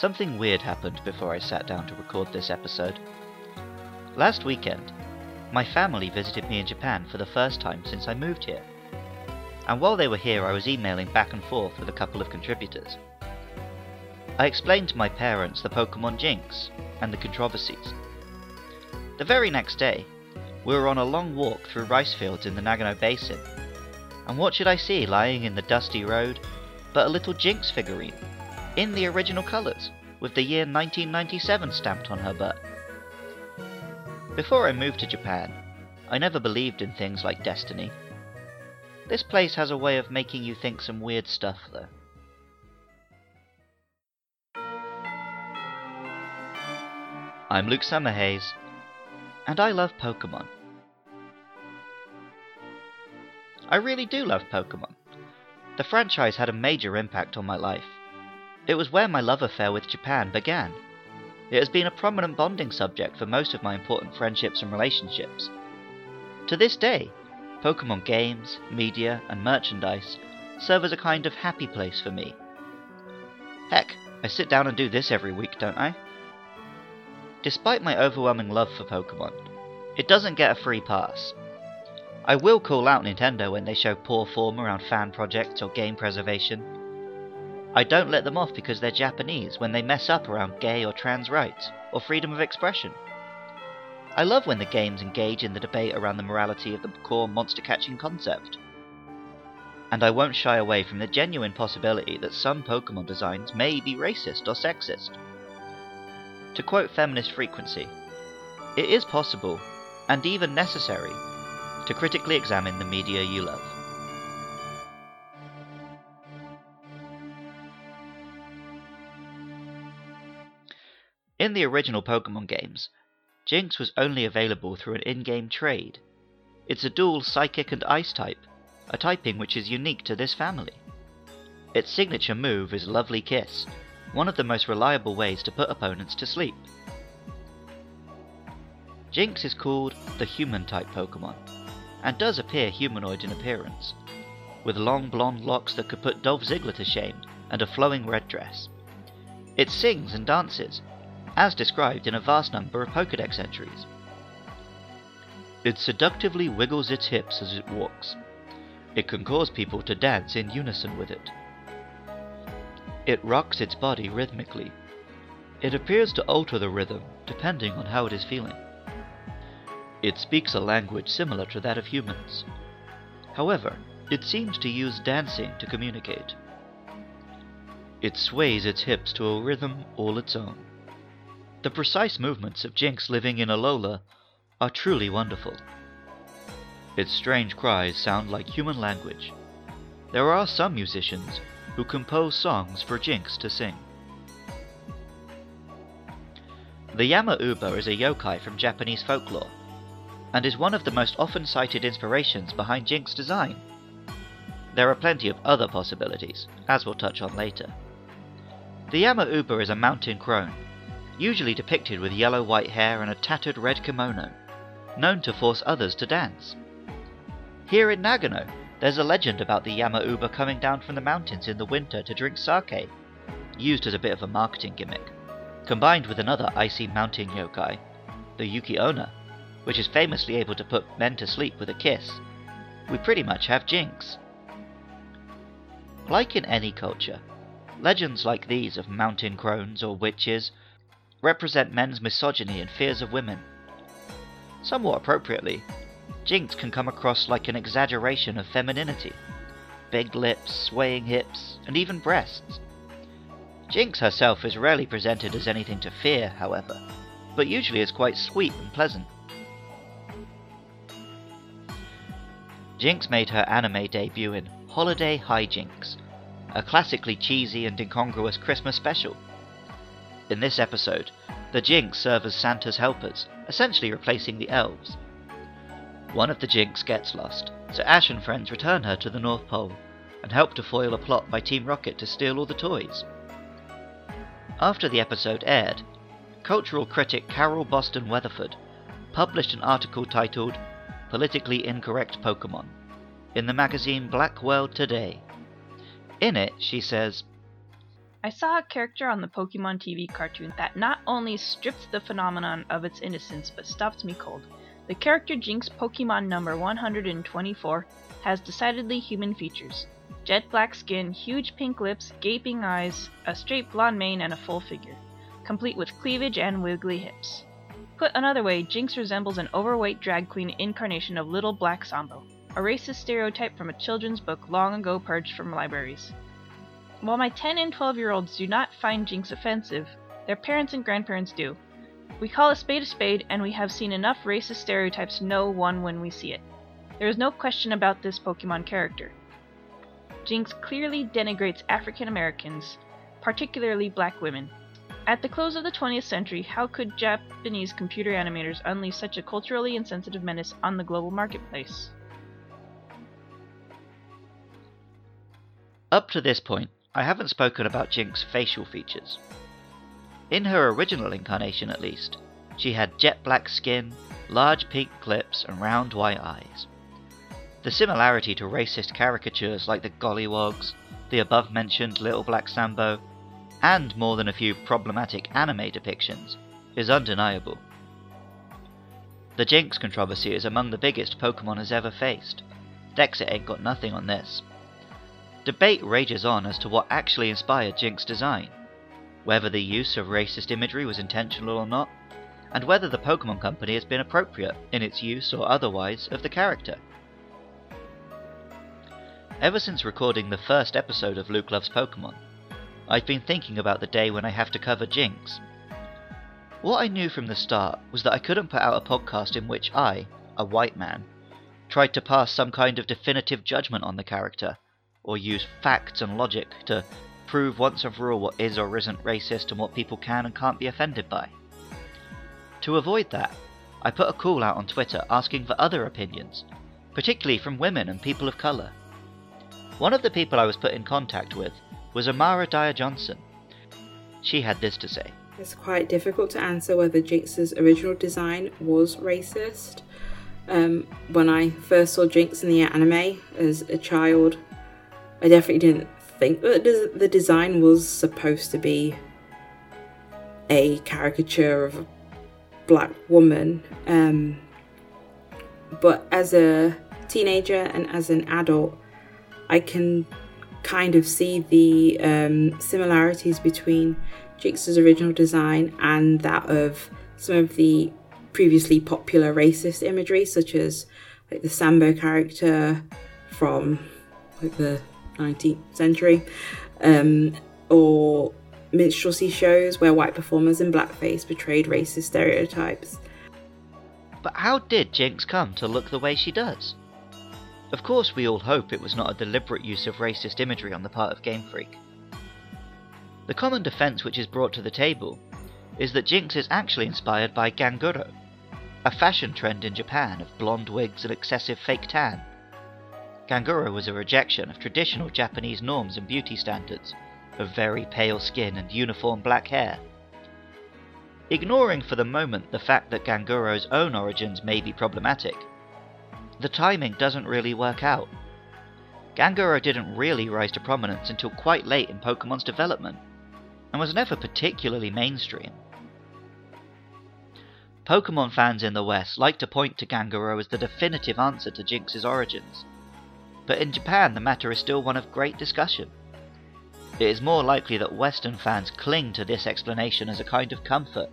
Something weird happened before I sat down to record this episode. Last weekend, my family visited me in Japan for the first time since I moved here. And while they were here, I was emailing back and forth with a couple of contributors. I explained to my parents the Pokemon Jynx and the controversies. The very next day, we were on a long walk through rice fields in the Nagano Basin. And what should I see lying in the dusty road but a little Jynx figurine, in the original colours, with the year 1997 stamped on her butt. Before I moved to Japan, I never believed in things like destiny. This place has a way of making you think some weird stuff, though. I'm Luke Summerhaze, and I love Pokemon. I really do love Pokemon. The franchise had a major impact on my life. It was where my love affair with Japan began. It has been a prominent bonding subject for most of my important friendships and relationships. To this day, Pokemon games, media, and merchandise serve as a kind of happy place for me. Heck, I sit down and do this every week, don't I? Despite my overwhelming love for Pokemon, it doesn't get a free pass. I will call out Nintendo when they show poor form around fan projects or game preservation. I don't let them off because they're Japanese when they mess up around gay or trans rights or freedom of expression. I love when the games engage in the debate around the morality of the core monster catching concept. And I won't shy away from the genuine possibility that some Pokemon designs may be racist or sexist. To quote Feminist Frequency, it is possible, and even necessary, to critically examine the media you love. In the original Pokemon games, Jynx was only available through an in game trade. It's a dual Psychic and Ice type, a typing which is unique to this family. Its signature move is Lovely Kiss, one of the most reliable ways to put opponents to sleep. Jynx is called the human type Pokemon, and does appear humanoid in appearance, with long blonde locks that could put Dolph Ziggler to shame and a flowing red dress. It sings and dances, as described in a vast number of Pokedex entries. It seductively wiggles its hips as it walks. It can cause people to dance in unison with it. It rocks its body rhythmically. It appears to alter the rhythm depending on how it is feeling. It speaks a language similar to that of humans. However, it seems to use dancing to communicate. It sways its hips to a rhythm all its own. The precise movements of Jynx living in Alola are truly wonderful. Its strange cries sound like human language. There are some musicians who compose songs for Jynx to sing. The Yama Uba is a yokai from Japanese folklore and is one of the most often cited inspirations behind Jynx's design. There are plenty of other possibilities, as we'll touch on later. The Yama Uba is a mountain crone, usually depicted with yellow white hair and a tattered red kimono, known to force others to dance. Here in Nagano, there's a legend about the Yama Uba coming down from the mountains in the winter to drink sake, used as a bit of a marketing gimmick, combined with another icy mountain yokai, the Yuki Onna, which is famously able to put men to sleep with a kiss, we pretty much have Jynx. Like in any culture, legends like these of mountain crones or witches represent men's misogyny and fears of women. Somewhat appropriately, Jynx can come across like an exaggeration of femininity big lips, swaying hips, and even breasts. Jynx herself is rarely presented as anything to fear, however, but usually is quite sweet and pleasant. Jynx made her anime debut in Holiday Hi-Jynx, a classically cheesy and incongruous Christmas special. In this episode, the Jynx serve as Santa's helpers, essentially replacing the elves. One of the Jynx gets lost, so Ash and friends return her to the North Pole and help to foil a plot by Team Rocket to steal all the toys. After the episode aired, cultural critic Carol Boston Weatherford published an article titled Politically Incorrect Pokemon in the magazine Black World Today. In it, she says, I saw a character on the Pokemon TV cartoon that not only stripped the phenomenon of its innocence but stopped me cold. The character Jynx Pokemon number 124 has decidedly human features jet black skin, huge pink lips, gaping eyes, a straight blonde mane, and a full figure, complete with cleavage and wiggly hips. Put another way, Jynx resembles an overweight drag queen incarnation of Little Black Sambo, a racist stereotype from a children's book long ago purged from libraries. While my 10 and 12 year olds do not find Jynx offensive, their parents and grandparents do. We call a spade a spade, and we have seen enough racist stereotypes to know one when we see it. There is no question about this Pokemon character. Jynx clearly denigrates African Americans, particularly black women. At the close of the 20th century, how could Japanese computer animators unleash such a culturally insensitive menace on the global marketplace? Up to this point, I haven't spoken about Jynx's facial features. In her original incarnation, at least, she had jet black skin, large pink lips, and round white eyes. The similarity to racist caricatures like the Golliwogs, the above mentioned Little Black Sambo, and more than a few problematic anime depictions is undeniable. The Jynx controversy is among the biggest Pokemon has ever faced. Dexit ain't got nothing on this. Debate rages on as to what actually inspired Jynx's design, whether the use of racist imagery was intentional or not, and whether the Pokemon Company has been appropriate in its use or otherwise of the character. Ever since recording the first episode of Luke Loves Pokemon, I've been thinking about the day when I have to cover Jynx. What I knew from the start was that I couldn't put out a podcast in which I, a white man, tried to pass some kind of definitive judgment on the character, or use facts and logic to prove once and for all what is or isn't racist and what people can and can't be offended by. To avoid that, I put a call out on Twitter asking for other opinions, particularly from women and people of colour. One of the people I was put in contact with was Amara Dyer Johnson. She had this to say. It's quite difficult to answer whether Jynx's original design was racist. Um, when I first saw Jynx in the anime as a child, I definitely didn't think that the design was supposed to be a caricature of a black woman. Um, but as a teenager and as an adult, I can kind of see the um, similarities between Jynx's original design and that of some of the previously popular racist imagery, such as like the Sambo character from like the 19th century, um, or minstrelsy shows where white performers in blackface portrayed racist stereotypes. But how did Jynx come to look the way she does? Of course, we all hope it was not a deliberate use of racist imagery on the part of Game Freak. The common defense which is brought to the table is that Jynx is actually inspired by Ganguro, a fashion trend in Japan of blonde wigs and excessive fake tan. Ganguro was a rejection of traditional Japanese norms and beauty standards of very pale skin and uniform black hair. Ignoring for the moment the fact that Ganguro's own origins may be problematic, the timing doesn't really work out. Ganguro didn't really rise to prominence until quite late in Pokemon's development, and was never particularly mainstream. Pokemon fans in the West like to point to Ganguro as the definitive answer to Jynx's origins, but in Japan the matter is still one of great discussion. It is more likely that Western fans cling to this explanation as a kind of comfort,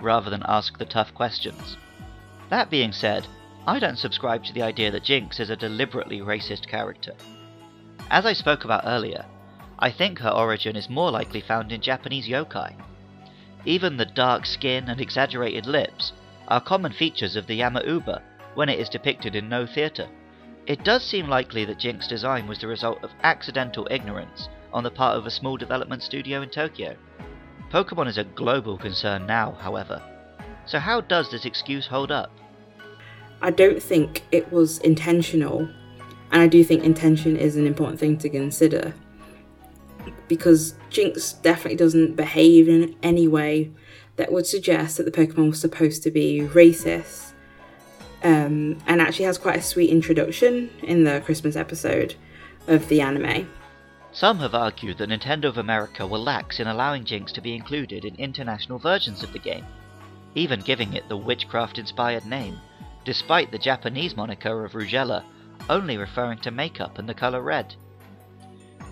rather than ask the tough questions. That being said, I don't subscribe to the idea that Jynx is a deliberately racist character. As I spoke about earlier, I think her origin is more likely found in Japanese yokai. Even the dark skin and exaggerated lips are common features of the Yamauba when it is depicted in Noh theatre. It does seem likely that Jynx's design was the result of accidental ignorance on the part of a small development studio in Tokyo. Pokemon is a global concern now, however. So how does this excuse hold up? I don't think it was intentional, and I do think intention is an important thing to consider because Jynx definitely doesn't behave in any way that would suggest that the Pokemon was supposed to be racist. Um, and actually has quite a sweet introduction in the Christmas episode of the anime. Some have argued that Nintendo of America were lax in allowing Jynx to be included in international versions of the game, even giving it the witchcraft inspired name, despite the Japanese moniker of Rougela only referring to makeup and the colour red.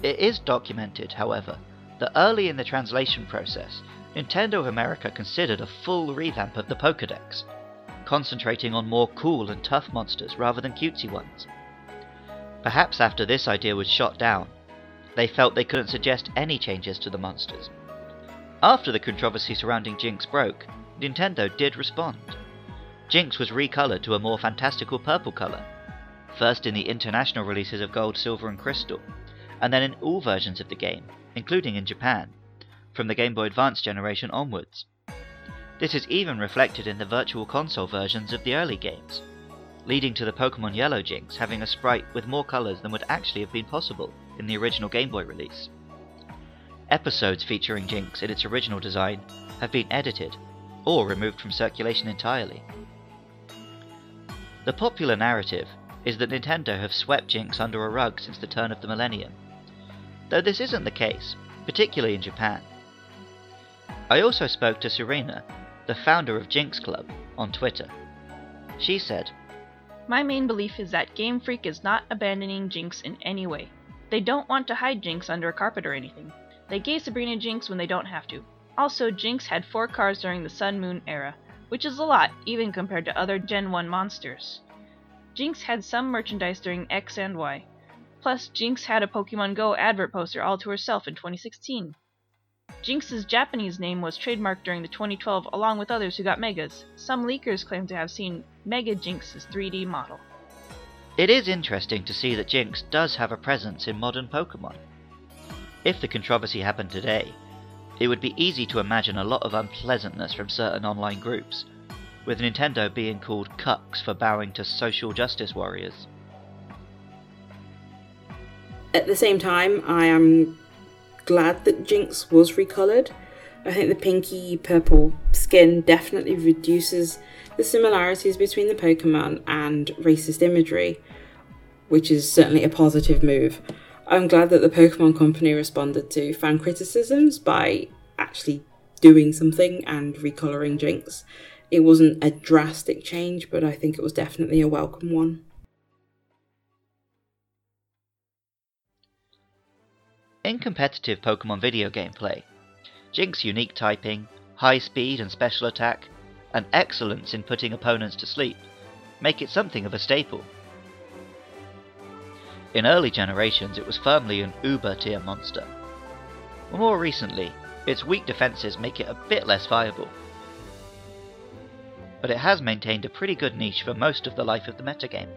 It is documented, however, that early in the translation process, Nintendo of America considered a full revamp of the Pokedex, concentrating on more cool and tough monsters rather than cutesy ones. Perhaps after this idea was shot down, they felt they couldn't suggest any changes to the monsters. After the controversy surrounding Jynx broke, Nintendo did respond. Jynx was recolored to a more fantastical purple color, first in the international releases of Gold, Silver, and Crystal, and then in all versions of the game, including in Japan, from the Game Boy Advance generation onwards. This is even reflected in the Virtual Console versions of the early games, leading to the Pokemon Yellow Jynx having a sprite with more colours than would actually have been possible in the original Game Boy release. Episodes featuring Jynx in its original design have been edited or removed from circulation entirely. The popular narrative is that Nintendo have swept Jynx under a rug since the turn of the millennium, though this isn't the case, particularly in Japan. I also spoke to Serena, the founder of Jinx Club, on Twitter. She said, My main belief is that Game Freak is not abandoning Jynx in any way. They don't want to hide Jynx under a carpet or anything. They gave Sabrina Jynx when they don't have to. Also, Jynx had four cars during the Sun Moon era, which is a lot, even compared to other Gen 1 monsters. Jynx had some merchandise during X and Y. Plus, Jynx had a Pokemon Go advert poster all to herself in 2016. Jynx's Japanese name was trademarked during the 2012 along with others who got Megas. Some leakers claim to have seen Mega Jynx's 3D model. It is interesting to see that Jynx does have a presence in modern Pokemon. If the controversy happened today, it would be easy to imagine a lot of unpleasantness from certain online groups, with Nintendo being called cucks for bowing to social justice warriors. At the same time, I am glad that Jynx was recolored. I think the pinky purple skin definitely reduces the similarities between the Pokemon and racist imagery, which is certainly a positive move. I'm glad that the Pokemon Company responded to fan criticisms by actually doing something and recoloring Jynx. It wasn't a drastic change, but I think it was definitely a welcome one. In competitive Pokemon video gameplay, Jynx's unique typing, high speed and special attack, and excellence in putting opponents to sleep make it something of a staple. In early generations, it was firmly an uber tier monster. More recently, its weak defenses make it a bit less viable. But it has maintained a pretty good niche for most of the life of the metagame.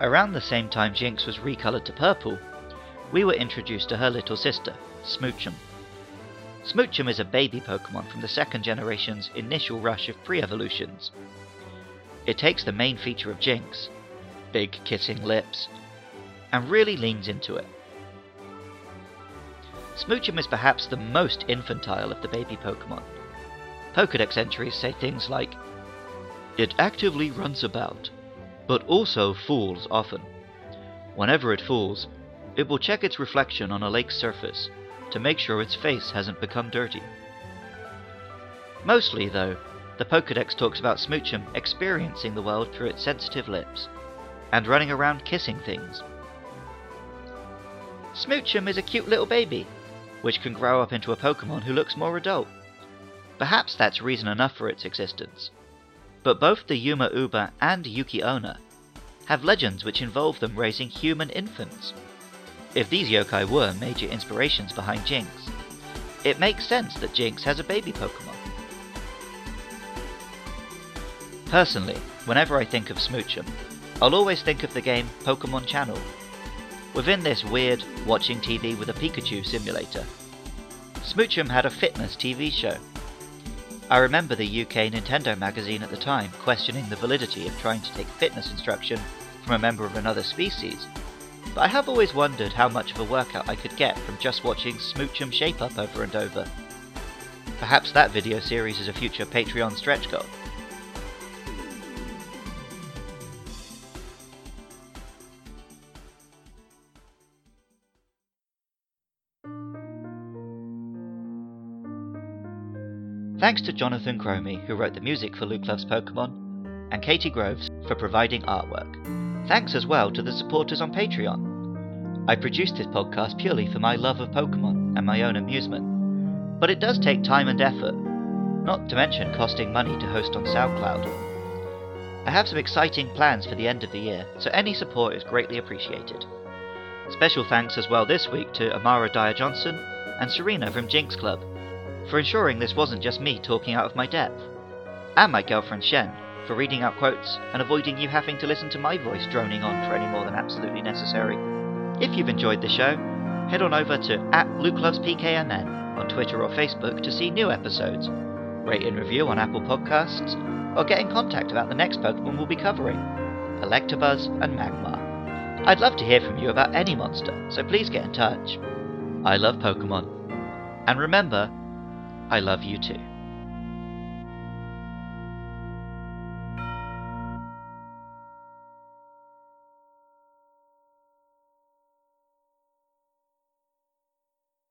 Around the same time Jynx was recolored to purple, we were introduced to her little sister, Smoochum. Smoochum is a baby Pokemon from the second generation's initial rush of pre-evolutions. It takes the main feature of Jynx, big kissing lips, and really leans into it. Smoochum is perhaps the most infantile of the baby Pokemon. Pokedex entries say things like, It actively runs about, but also fools often. Whenever it fools, it will check its reflection on a lake's surface to make sure its face hasn't become dirty. Mostly, though, the Pokedex talks about Smoochum experiencing the world through its sensitive lips and running around kissing things. Smoochum is a cute little baby, which can grow up into a Pokemon who looks more adult. Perhaps that's reason enough for its existence. But both the Yama Uba and Yuki Onna have legends which involve them raising human infants. If these yokai were major inspirations behind Jynx, it makes sense that Jynx has a baby Pokemon. Personally, whenever I think of Smoochum, I'll always think of the game Pokemon Channel. Within this weird watching TV with a Pikachu simulator, Smoochum had a fitness TV show. I remember the UK Nintendo magazine at the time questioning the validity of trying to take fitness instruction from a member of another species, but I have always wondered how much of a workout I could get from just watching Smoochum shape up over and over. Perhaps that video series is a future Patreon stretch goal. Thanks to Jonathan Cromie, who wrote the music for Luke Loves Pokemon, and Katie Groves for providing artwork. Thanks as well to the supporters on Patreon. I produce this podcast purely for my love of Pokemon and my own amusement, but it does take time and effort, not to mention costing money to host on SoundCloud. I have some exciting plans for the end of the year, so any support is greatly appreciated. Special thanks as well this week to Amara Dyer Johnson and Serena from Jinx Club for ensuring this wasn't just me talking out of my depth, and my girlfriend Shen for reading out quotes and avoiding you having to listen to my voice droning on for any more than absolutely necessary. If you've enjoyed the show, head on over to at LukeLovesPKMN on Twitter or Facebook to see new episodes, rate and review on Apple Podcasts, or get in contact about the next Pokemon we'll be covering, Electabuzz and Magmar. I'd love to hear from you about any monster, so please get in touch. I love Pokemon. And remember, I love you too.